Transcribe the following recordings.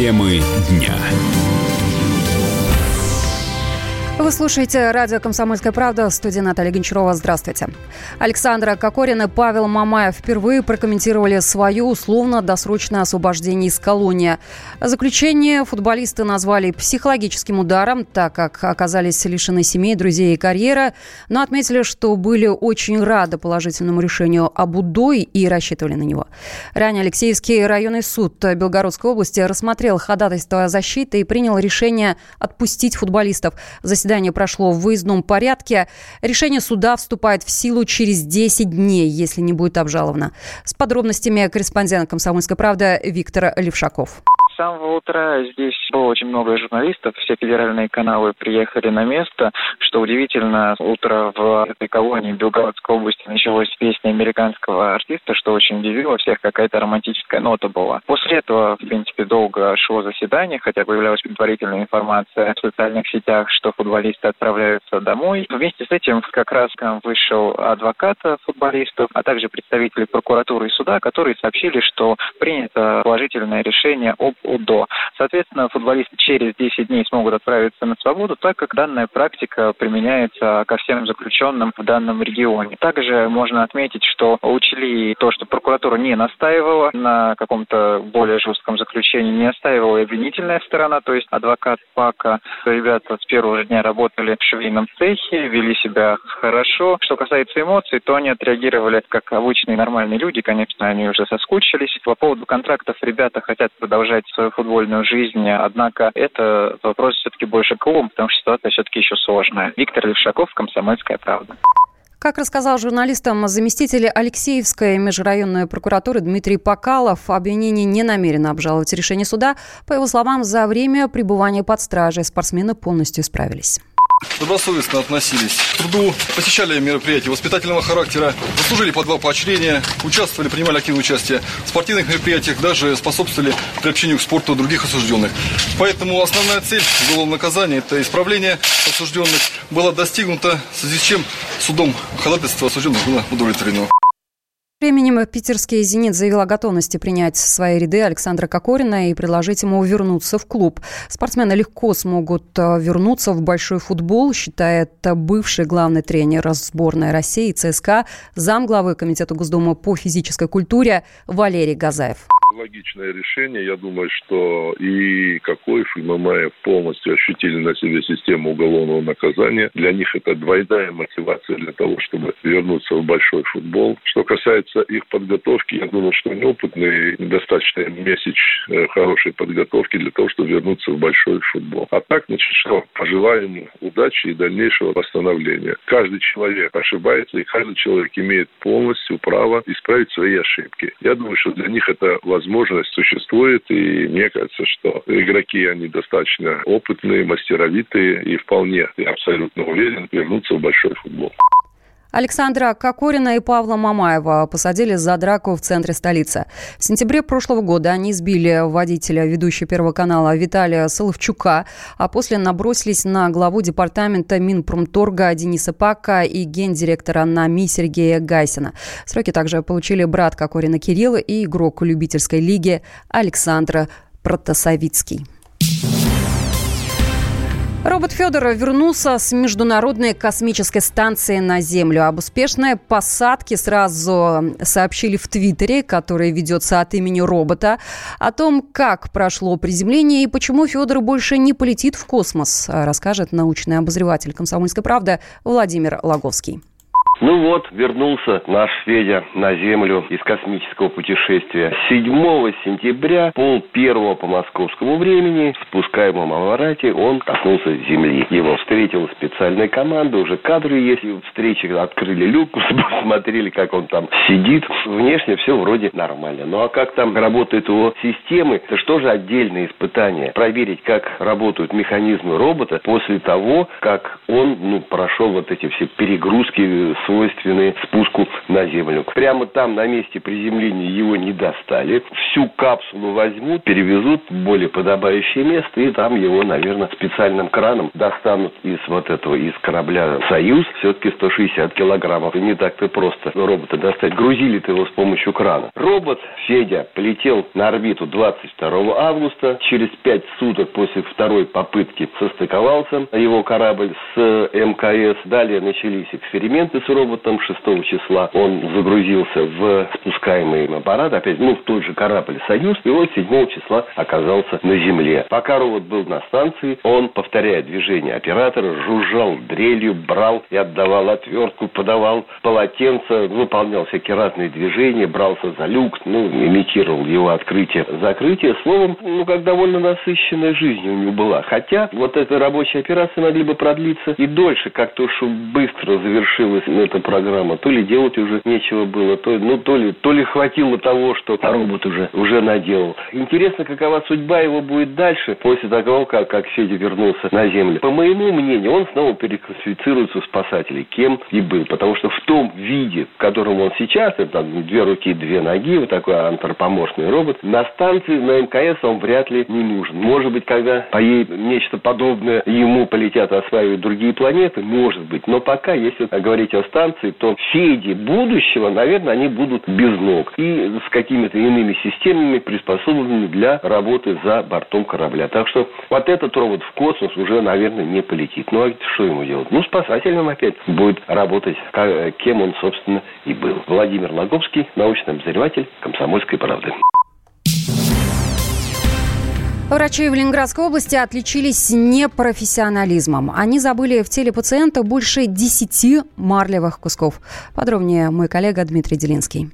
Темы дня. Вы слушаете радио «Комсомольская правда» в студии Наталья Гончарова. Здравствуйте. Александра Кокорин и Павел Мамаев впервые прокомментировали свое условно-досрочное освобождение из колонии. Заключение футболисты назвали психологическим ударом, так как оказались лишены семей, друзей и карьеры, но отметили, что были очень рады положительному решению об УДОИ и рассчитывали на него. Ранее Алексеевский районный суд Белгородской области рассмотрел ходатайство защиты и принял решение отпустить футболистов. Заседание Заседание прошло в выездном порядке. Решение суда вступает в силу через 10 дней, если не будет обжаловано. С подробностями корреспондент «Комсомольской правды» Виктор Левшаков самого утра здесь было очень много журналистов, все федеральные каналы приехали на место. Что удивительно, утро в этой колонии Белгородской области началось с песни американского артиста, что очень удивило всех, какая-то романтическая нота была. После этого, в принципе, долго шло заседание, хотя появлялась предварительная информация в социальных сетях, что футболисты отправляются домой. Вместе с этим как раз к нам вышел адвокат футболистов, а также представители прокуратуры и суда, которые сообщили, что принято положительное решение об УДО. Соответственно, футболисты через 10 дней смогут отправиться на свободу, так как данная практика применяется ко всем заключенным в данном регионе. Также можно отметить, что учли то, что прокуратура не настаивала на каком-то более жестком заключении, не настаивала и обвинительная сторона, то есть адвокат ПАКа. Ребята с первого же дня работали в швейном цехе, вели себя хорошо. Что касается эмоций, то они отреагировали как обычные нормальные люди. Конечно, они уже соскучились. По поводу контрактов ребята хотят продолжать свою футбольную жизнь. Однако это вопрос все-таки больше клубом, потому что ситуация все-таки еще сложная. Виктор Левшаков, «Комсомольская правда». Как рассказал журналистам заместитель Алексеевской межрайонной прокуратуры Дмитрий Покалов, обвинение не намерено обжаловать решение суда. По его словам, за время пребывания под стражей спортсмены полностью справились добросовестно относились к труду, посещали мероприятия воспитательного характера, заслужили по два поощрения, участвовали, принимали активное участие в спортивных мероприятиях, даже способствовали приобщению к спорту других осужденных. Поэтому основная цель уголовного наказания – это исправление осужденных была достигнута, в связи с чем судом ходатайство осужденных было удовлетворено. Временем питерский «Зенит» заявил о готовности принять в свои ряды Александра Кокорина и предложить ему вернуться в клуб. Спортсмены легко смогут э, вернуться в большой футбол, считает бывший главный тренер сборной России ЦСКА, замглавы Комитета Госдумы по физической культуре Валерий Газаев логичное решение. Я думаю, что и Кокоев, и Мамаев полностью ощутили на себе систему уголовного наказания. Для них это двойная мотивация для того, чтобы вернуться в большой футбол. Что касается их подготовки, я думаю, что они опытные, достаточно месяц э, хорошей подготовки для того, чтобы вернуться в большой футбол. А так, значит, что? Пожелаем удачи и дальнейшего восстановления. Каждый человек ошибается, и каждый человек имеет полностью право исправить свои ошибки. Я думаю, что для них это возможно возможность существует, и мне кажется, что игроки, они достаточно опытные, мастеровитые, и вполне, я абсолютно уверен, вернутся в большой футбол. Александра Кокорина и Павла Мамаева посадили за драку в центре столицы. В сентябре прошлого года они сбили водителя ведущего Первого канала Виталия Соловчука, а после набросились на главу департамента Минпромторга Дениса Пака и гендиректора НАМИ Сергея Гайсина. Сроки также получили брат Кокорина Кирилла и игрок любительской лиги Александра Протасовицкий. Робот Федор вернулся с Международной космической станции на Землю. Об успешной посадке сразу сообщили в Твиттере, который ведется от имени робота. О том, как прошло приземление и почему Федор больше не полетит в космос, расскажет научный обозреватель «Комсомольской правды» Владимир Логовский. Ну вот, вернулся наш Федя на Землю из космического путешествия. 7 сентября, пол первого по московскому времени, в спускаемом аппарате он коснулся Земли. Его встретила специальная команда, уже кадры есть. Встречи открыли люк, посмотрели, как он там сидит. Внешне все вроде нормально. Ну а как там работают его системы, это что же отдельное испытание. Проверить, как работают механизмы робота после того, как он ну, прошел вот эти все перегрузки свойственные спуску на землю. Прямо там, на месте приземления, его не достали. Всю капсулу возьмут, перевезут в более подобающее место, и там его, наверное, специальным краном достанут из вот этого, из корабля «Союз». Все-таки 160 килограммов. И не так-то просто робота достать. Грузили-то его с помощью крана. Робот Федя полетел на орбиту 22 августа. Через пять суток после второй попытки состыковался его корабль с МКС. Далее начались эксперименты с роботом. 6 числа он загрузился в спускаемый аппарат, опять, ну, в тот же корабль «Союз», и вот 7 числа оказался на Земле. Пока робот был на станции, он, повторяя движение оператора, жужжал дрелью, брал и отдавал отвертку, подавал полотенце, выполнял всякие разные движения, брался за люк, ну, имитировал его открытие, закрытие. Словом, ну, как довольно насыщенная жизнь у него была. Хотя вот эта рабочая операция могли бы продлиться и дольше, как то, что быстро завершилась эта программа. То ли делать уже нечего было, то, ну, то ли, то ли хватило того, что робот уже, уже наделал. Интересно, какова судьба его будет дальше, после того, как, как Федя вернулся на Землю. По моему мнению, он снова переклассифицируется у спасателей, кем и был. Потому что в том виде, в котором он сейчас, это там, две руки, две ноги, вот такой антропоморфный робот, на станции, на МКС он вряд ли не нужен. Может быть, когда поедет нечто подобное, ему полетят осваивать другие планеты, может быть. Но пока, если говорить о станции, то Феди будущего, наверное, они будут без ног. И с какими-то иными системами, приспособленными для работы за бортом корабля. Так что вот этот робот в космос уже, наверное, не полетит. Ну, а что ему делать? Ну, спасателем опять будет работать, кем он, собственно, и был. Владимир Логовский, научный обозреватель «Комсомольской правды». Врачи в Ленинградской области отличились непрофессионализмом. Они забыли в теле пациента больше 10 марлевых кусков. Подробнее мой коллега Дмитрий Делинский.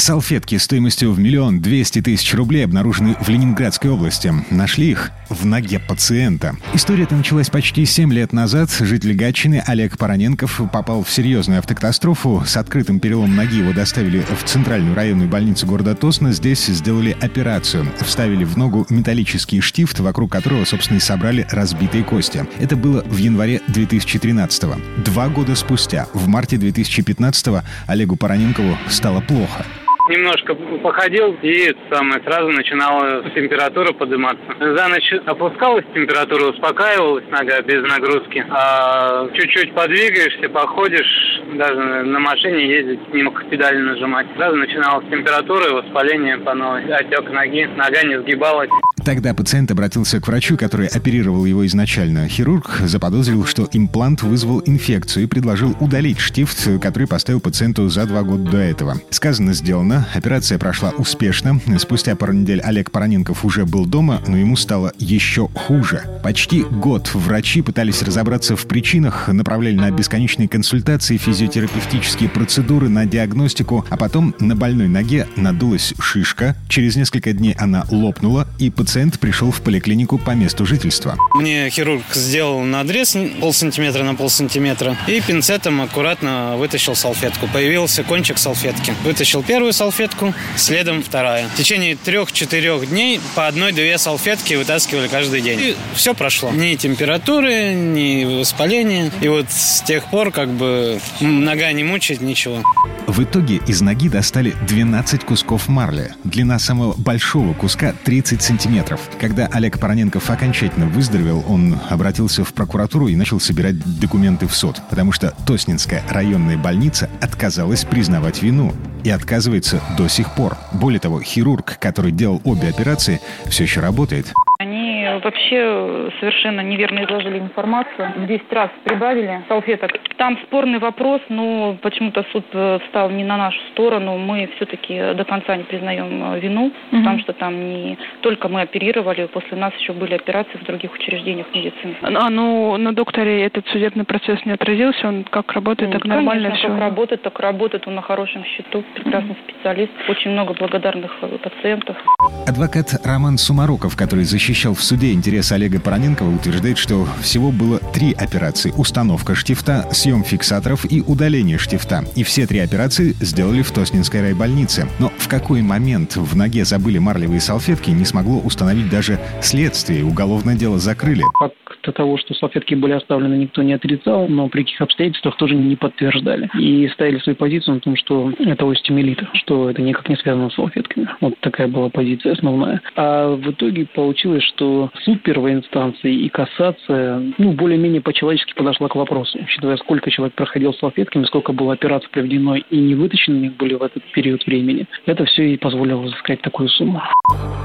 Салфетки стоимостью в миллион двести тысяч рублей обнаружены в Ленинградской области. Нашли их в ноге пациента. История эта началась почти семь лет назад. Житель Гатчины Олег Параненков попал в серьезную автокатастрофу. С открытым переломом ноги его доставили в центральную районную больницу города Тосно. Здесь сделали операцию. Вставили в ногу металлический штифт, вокруг которого, собственно, и собрали разбитые кости. Это было в январе 2013 -го. Два года спустя, в марте 2015 Олегу Параненкову стало плохо немножко походил, и самое сразу начинала температура подниматься. За ночь опускалась температура, успокаивалась нога без нагрузки. А чуть-чуть подвигаешься, походишь, даже на машине ездить, не мог педали нажимать. Сразу начиналась температура и воспаление по новой. Отек ноги, нога не сгибалась. Тогда пациент обратился к врачу, который оперировал его изначально. Хирург заподозрил, что имплант вызвал инфекцию и предложил удалить штифт, который поставил пациенту за два года до этого. Сказано, сделано. Операция прошла успешно. Спустя пару недель Олег Параненков уже был дома, но ему стало еще хуже. Почти год врачи пытались разобраться в причинах, направляли на бесконечные консультации, физиотерапевтические процедуры, на диагностику, а потом на больной ноге надулась шишка. Через несколько дней она лопнула, и пациент пришел в поликлинику по месту жительства. Мне хирург сделал надрез пол сантиметра на пол сантиметра и пинцетом аккуратно вытащил салфетку. Появился кончик салфетки. Вытащил первую салфетку, салфетку, следом вторая. В течение трех-четырех дней по одной-две салфетки вытаскивали каждый день. И все прошло. Ни температуры, ни воспаления. И вот с тех пор как бы нога не мучает, ничего. В итоге из ноги достали 12 кусков марли. Длина самого большого куска 30 сантиметров. Когда Олег Параненков окончательно выздоровел, он обратился в прокуратуру и начал собирать документы в суд, потому что Тоснинская районная больница отказалась признавать вину и отказывается до сих пор. Более того, хирург, который делал обе операции, все еще работает вообще совершенно неверно изложили информацию. В 10 раз прибавили салфеток. Там спорный вопрос, но почему-то суд э, встал не на нашу сторону. Мы все-таки до конца не признаем э, вину, угу. потому что там не только мы оперировали, после нас еще были операции в других учреждениях медицины. А ну на докторе этот судебный процесс не отразился? Он как работает, так ну, нормально Конечно, все? как работает, так работает. Он на хорошем счету, прекрасный специалист. Очень много благодарных э, пациентов. Адвокат Роман Сумароков, который защищал в суде интерес Олега Параненкова утверждает, что всего было три операции. Установка штифта, съем фиксаторов и удаление штифта. И все три операции сделали в Тоснинской райбольнице. Но в какой момент в ноге забыли марлевые салфетки, не смогло установить даже следствие. Уголовное дело закрыли. Как факта того, что салфетки были оставлены, никто не отрицал, но при каких обстоятельствах тоже не подтверждали. И ставили свою позицию на том, что это остеомелит, что это никак не связано с салфетками. Вот такая была позиция основная. А в итоге получилось, что суд первой инстанции и кассация, ну, более-менее по-человечески подошла к вопросу, учитывая, сколько человек проходил салфетками, сколько было операций проведено и не вытащены были в этот период времени. Это все и позволило взыскать такую сумму.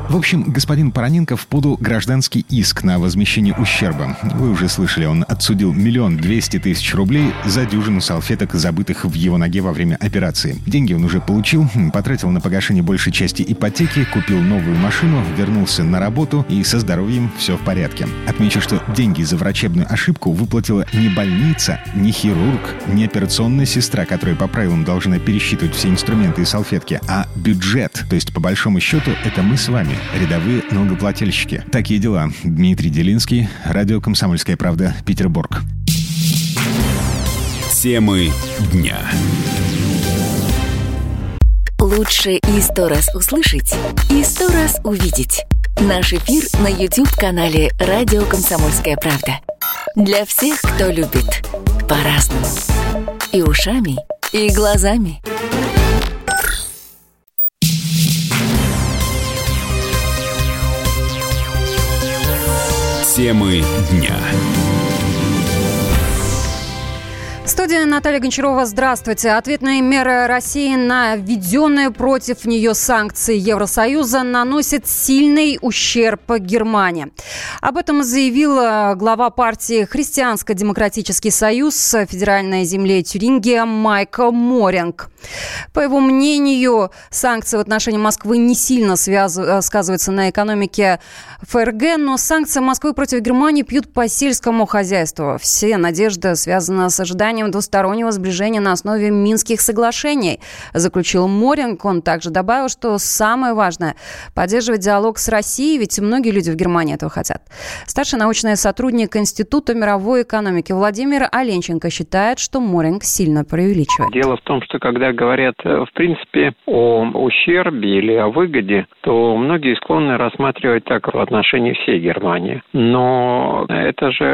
В общем, господин Параненков подал гражданский иск на возмещение ущерба. Вы уже слышали, он отсудил миллион двести тысяч рублей за дюжину салфеток, забытых в его ноге во время операции. Деньги он уже получил, потратил на погашение большей части ипотеки, купил новую машину, вернулся на работу и со здоровьем все в порядке. Отмечу, что деньги за врачебную ошибку выплатила не больница, не хирург, не операционная сестра, которая по правилам должна пересчитывать все инструменты и салфетки, а бюджет. То есть, по большому счету, это мы с вами, рядовые налогоплательщики. Такие дела. Дмитрий Делинский, радио «Комсомольская правда», Петербург. Темы дня. Лучше и сто раз услышать, и сто раз увидеть. Наш эфир на YouTube-канале «Радио Комсомольская правда». Для всех, кто любит по-разному. И ушами, и глазами. Темы дня. Студия Наталья Гончарова, здравствуйте. Ответные меры России на введенные против нее санкции Евросоюза наносят сильный ущерб Германии. Об этом заявила глава партии «Христианско-демократический союз» федеральной земле Тюрингия Майк Моринг. По его мнению, санкции в отношении Москвы не сильно связ... сказываются на экономике ФРГ, но санкции Москвы против Германии пьют по сельскому хозяйству. Все надежды связаны с ожиданием двустороннего сближения на основе Минских соглашений, заключил Моринг. Он также добавил, что самое важное – поддерживать диалог с Россией, ведь многие люди в Германии этого хотят. Старший научный сотрудник Института мировой экономики Владимир Оленченко считает, что Моринг сильно преувеличивает. Дело в том, что когда говорят, э, в принципе, о ущербе или о выгоде, то многие склонны рассматривать так в отношении всей Германии. Но это же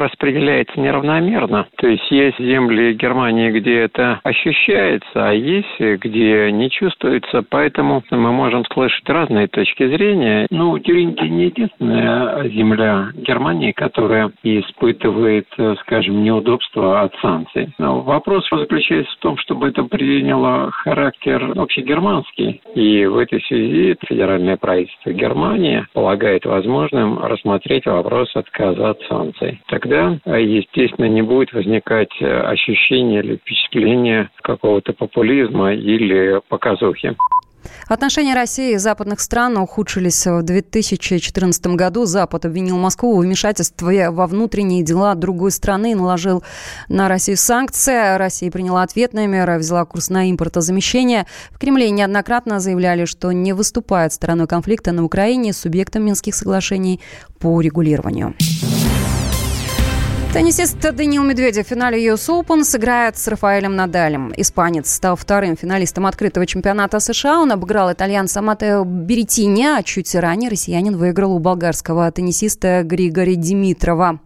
распределяется неравномерно. То есть есть земли Германии, где это ощущается, а есть, где не чувствуется. Поэтому мы можем слышать разные точки зрения. Ну, Тюринги не единственная земля Германии, которая испытывает, скажем, неудобства от санкций. Но вопрос заключается в том, чтобы это приняло характер общегерманский. И в этой связи федеральное правительство Германии полагает возможным рассмотреть вопрос отказа от санкций. Тогда, естественно, не будет возникать ощущение или впечатление какого-то популизма или показухи. Отношения России и западных стран ухудшились в 2014 году. Запад обвинил Москву в вмешательстве во внутренние дела другой страны и наложил на Россию санкции. Россия приняла ответные меры, взяла курс на импортозамещение. В Кремле неоднократно заявляли, что не выступает стороной конфликта на Украине субъектом Минских соглашений по регулированию. Теннисист Даниил Медведев в финале US Open сыграет с Рафаэлем Надалем. Испанец стал вторым финалистом открытого чемпионата США. Он обыграл итальянца Матео Беретини, а чуть ранее россиянин выиграл у болгарского теннисиста Григория Димитрова.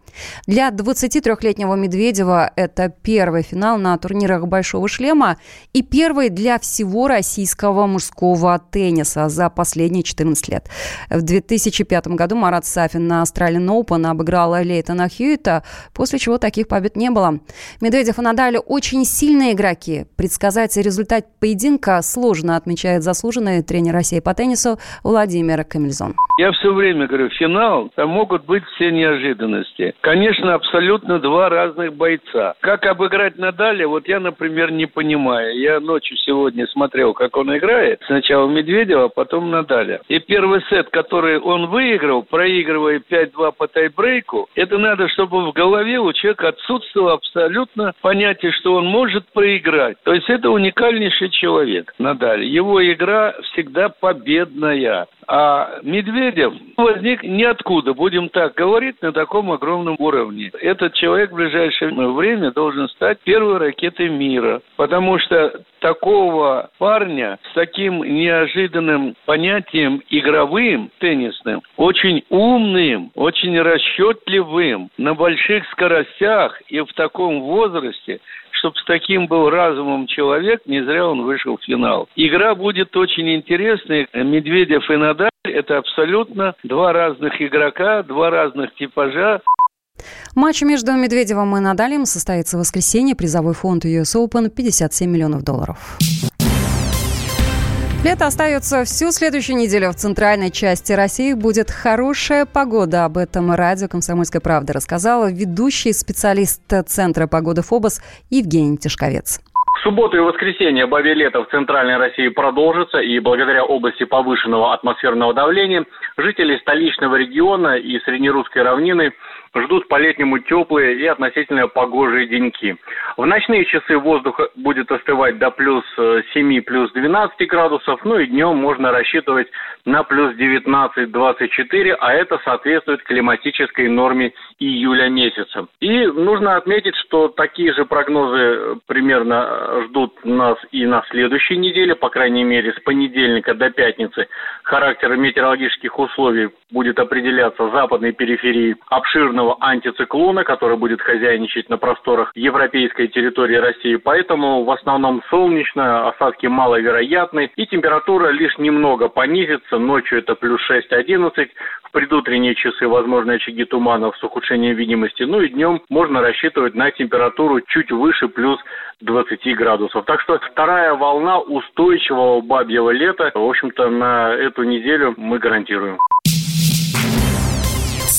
Для 23-летнего Медведева это первый финал на турнирах «Большого шлема» и первый для всего российского мужского тенниса за последние 14 лет. В 2005 году Марат Сафин на Australian Open обыграл Лейтона Хьюита, после чего таких побед не было. Медведев и Надаль очень сильные игроки. Предсказать результат поединка сложно, отмечает заслуженный тренер России по теннису Владимир Камильзон. Я все время говорю, финал, там могут быть все неожиданности. Конечно, абсолютно два разных бойца. Как обыграть Надаля, вот я, например, не понимаю. Я ночью сегодня смотрел, как он играет. Сначала Медведева, а потом Надаля. И первый сет, который он выиграл, проигрывая 5-2 по тайбрейку, это надо, чтобы в голове у человека отсутствовало абсолютно понятие, что он может проиграть. То есть это уникальнейший человек, Надаль. Его игра всегда победная. А Медведев возник ниоткуда, будем так говорить, на таком огромном уровне. Этот человек в ближайшее время должен стать первой ракетой мира, потому что такого парня с таким неожиданным понятием игровым, теннисным, очень умным, очень расчетливым, на больших скоростях и в таком возрасте, чтобы с таким был разумом человек, не зря он вышел в финал. Игра будет очень интересной. Медведев и Надаль – это абсолютно два разных игрока, два разных типажа. Матч между Медведевым и Надалем состоится в воскресенье. Призовой фонд US Open – 57 миллионов долларов. Лето остается всю следующую неделю. В центральной части России будет хорошая погода. Об этом радио «Комсомольская правда» рассказала ведущий специалист Центра погоды ФОБОС Евгений Тишковец. В и воскресенье бабье лето в центральной России продолжится, и благодаря области повышенного атмосферного давления жители столичного региона и среднерусской равнины ждут по-летнему теплые и относительно погожие деньки. В ночные часы воздух будет остывать до плюс 7, э, плюс 12 градусов, ну и днем можно рассчитывать на плюс 19-24, а это соответствует климатической норме июля месяца. И нужно отметить, что такие же прогнозы примерно ждут нас и на следующей неделе, по крайней мере с понедельника до пятницы. Характер метеорологических условий будет определяться западной периферии обширного антициклона, который будет хозяйничать на просторах европейской территории России. Поэтому в основном солнечно, осадки маловероятны и температура лишь немного понизится. Ночью это плюс 6-11, в предутренние часы возможны очаги туманов с ухудшением видимости. Ну и днем можно рассчитывать на температуру чуть выше плюс 20 градусов. Так что вторая волна устойчивого бабьего лета, в общем-то, на эту неделю мы гарантируем.